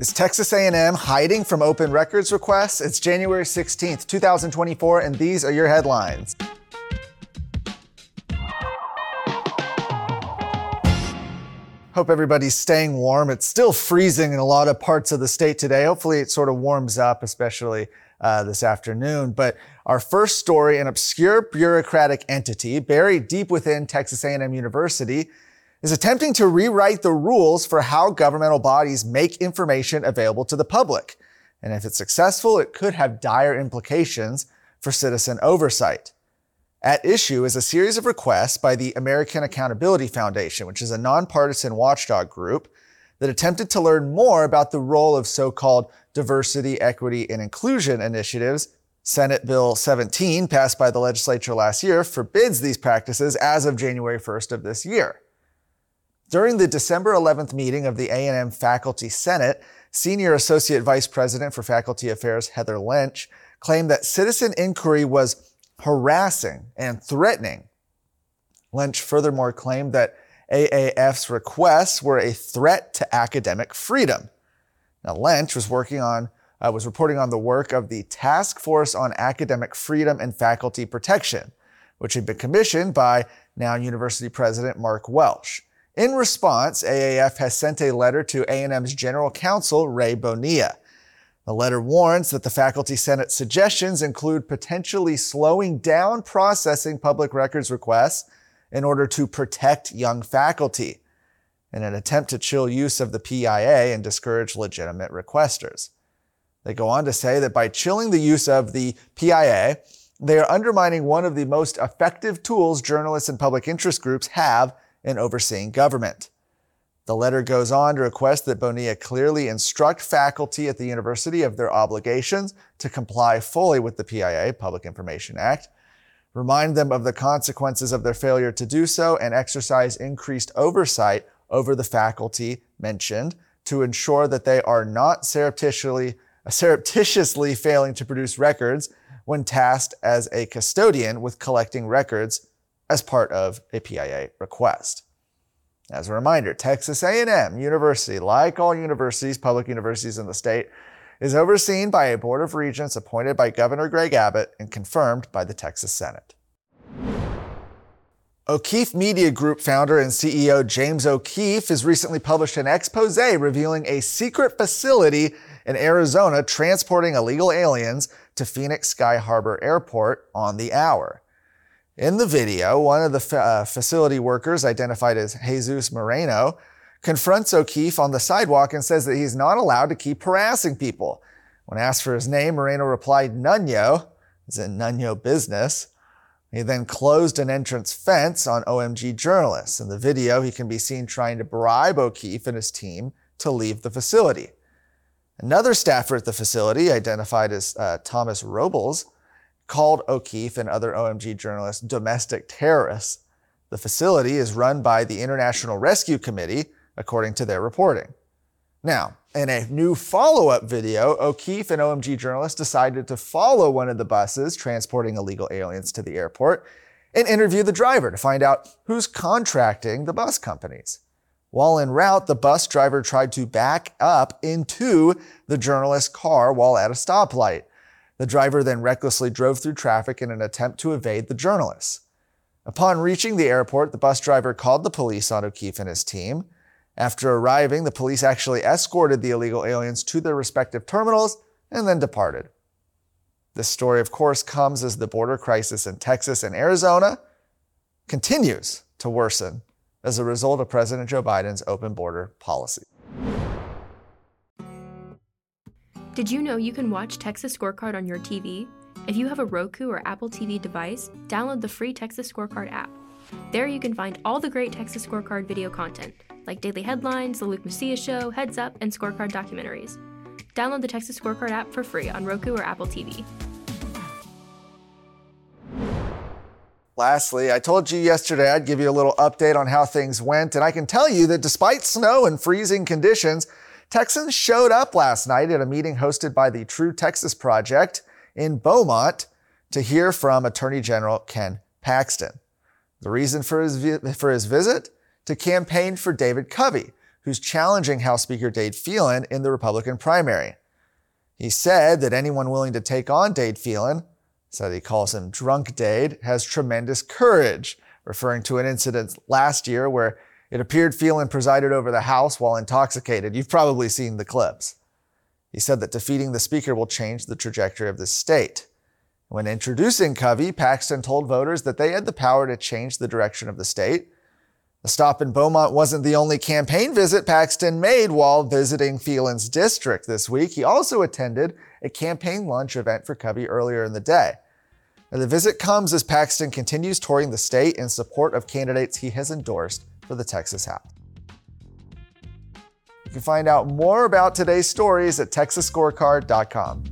Is Texas A&M hiding from open records requests? It's January 16th, 2024, and these are your headlines. Hope everybody's staying warm. It's still freezing in a lot of parts of the state today. Hopefully it sort of warms up, especially uh, this afternoon. But our first story, an obscure bureaucratic entity buried deep within Texas A&M University is attempting to rewrite the rules for how governmental bodies make information available to the public. And if it's successful, it could have dire implications for citizen oversight. At issue is a series of requests by the American Accountability Foundation, which is a nonpartisan watchdog group that attempted to learn more about the role of so-called diversity, equity, and inclusion initiatives. Senate Bill 17, passed by the legislature last year, forbids these practices as of January 1st of this year. During the December 11th meeting of the A&M Faculty Senate, Senior Associate Vice President for Faculty Affairs Heather Lynch claimed that citizen inquiry was harassing and threatening. Lynch furthermore claimed that AAF's requests were a threat to academic freedom. Now, Lynch was working on uh, was reporting on the work of the Task Force on Academic Freedom and Faculty Protection, which had been commissioned by now University President Mark Welsh. In response, AAF has sent a letter to A&M's General Counsel, Ray Bonilla. The letter warns that the Faculty Senate suggestions include potentially slowing down processing public records requests in order to protect young faculty in an attempt to chill use of the PIA and discourage legitimate requesters. They go on to say that by chilling the use of the PIA, they are undermining one of the most effective tools journalists and public interest groups have in overseeing government. The letter goes on to request that Bonilla clearly instruct faculty at the university of their obligations to comply fully with the PIA, Public Information Act, remind them of the consequences of their failure to do so, and exercise increased oversight over the faculty mentioned to ensure that they are not surreptitiously, surreptitiously failing to produce records when tasked as a custodian with collecting records as part of a PIA request. As a reminder, Texas A&M University, like all universities, public universities in the state, is overseen by a board of regents appointed by Governor Greg Abbott and confirmed by the Texas Senate. O'Keefe Media Group founder and CEO James O'Keefe has recently published an expose revealing a secret facility in Arizona transporting illegal aliens to Phoenix Sky Harbor Airport on the hour. In the video, one of the fa- uh, facility workers, identified as Jesus Moreno, confronts O'Keefe on the sidewalk and says that he's not allowed to keep harassing people. When asked for his name, Moreno replied, Nuno, as in Nuno business. He then closed an entrance fence on OMG journalists. In the video, he can be seen trying to bribe O'Keefe and his team to leave the facility. Another staffer at the facility, identified as uh, Thomas Robles, called O'Keefe and other OMG journalists domestic terrorists. The facility is run by the International Rescue Committee, according to their reporting. Now, in a new follow up video, O'Keefe and OMG journalists decided to follow one of the buses transporting illegal aliens to the airport and interview the driver to find out who's contracting the bus companies. While en route, the bus driver tried to back up into the journalist's car while at a stoplight. The driver then recklessly drove through traffic in an attempt to evade the journalists. Upon reaching the airport, the bus driver called the police on O'Keefe and his team. After arriving, the police actually escorted the illegal aliens to their respective terminals and then departed. This story, of course, comes as the border crisis in Texas and Arizona continues to worsen as a result of President Joe Biden's open border policy. Did you know you can watch Texas Scorecard on your TV? If you have a Roku or Apple TV device, download the free Texas Scorecard app. There you can find all the great Texas Scorecard video content, like daily headlines, The Luke Macias Show, Heads Up, and Scorecard documentaries. Download the Texas Scorecard app for free on Roku or Apple TV. Lastly, I told you yesterday I'd give you a little update on how things went, and I can tell you that despite snow and freezing conditions, Texans showed up last night at a meeting hosted by the True Texas Project in Beaumont to hear from Attorney General Ken Paxton. The reason for his, vi- for his visit? To campaign for David Covey, who's challenging House Speaker Dade Phelan in the Republican primary. He said that anyone willing to take on Dade Phelan, said he calls him Drunk Dade, has tremendous courage, referring to an incident last year where it appeared Phelan presided over the House while intoxicated. You've probably seen the clips. He said that defeating the Speaker will change the trajectory of the state. When introducing Covey, Paxton told voters that they had the power to change the direction of the state. The stop in Beaumont wasn't the only campaign visit Paxton made while visiting Phelan's district this week. He also attended a campaign lunch event for Covey earlier in the day. Now, the visit comes as Paxton continues touring the state in support of candidates he has endorsed for the Texas Hat. You can find out more about today's stories at texasscorecard.com.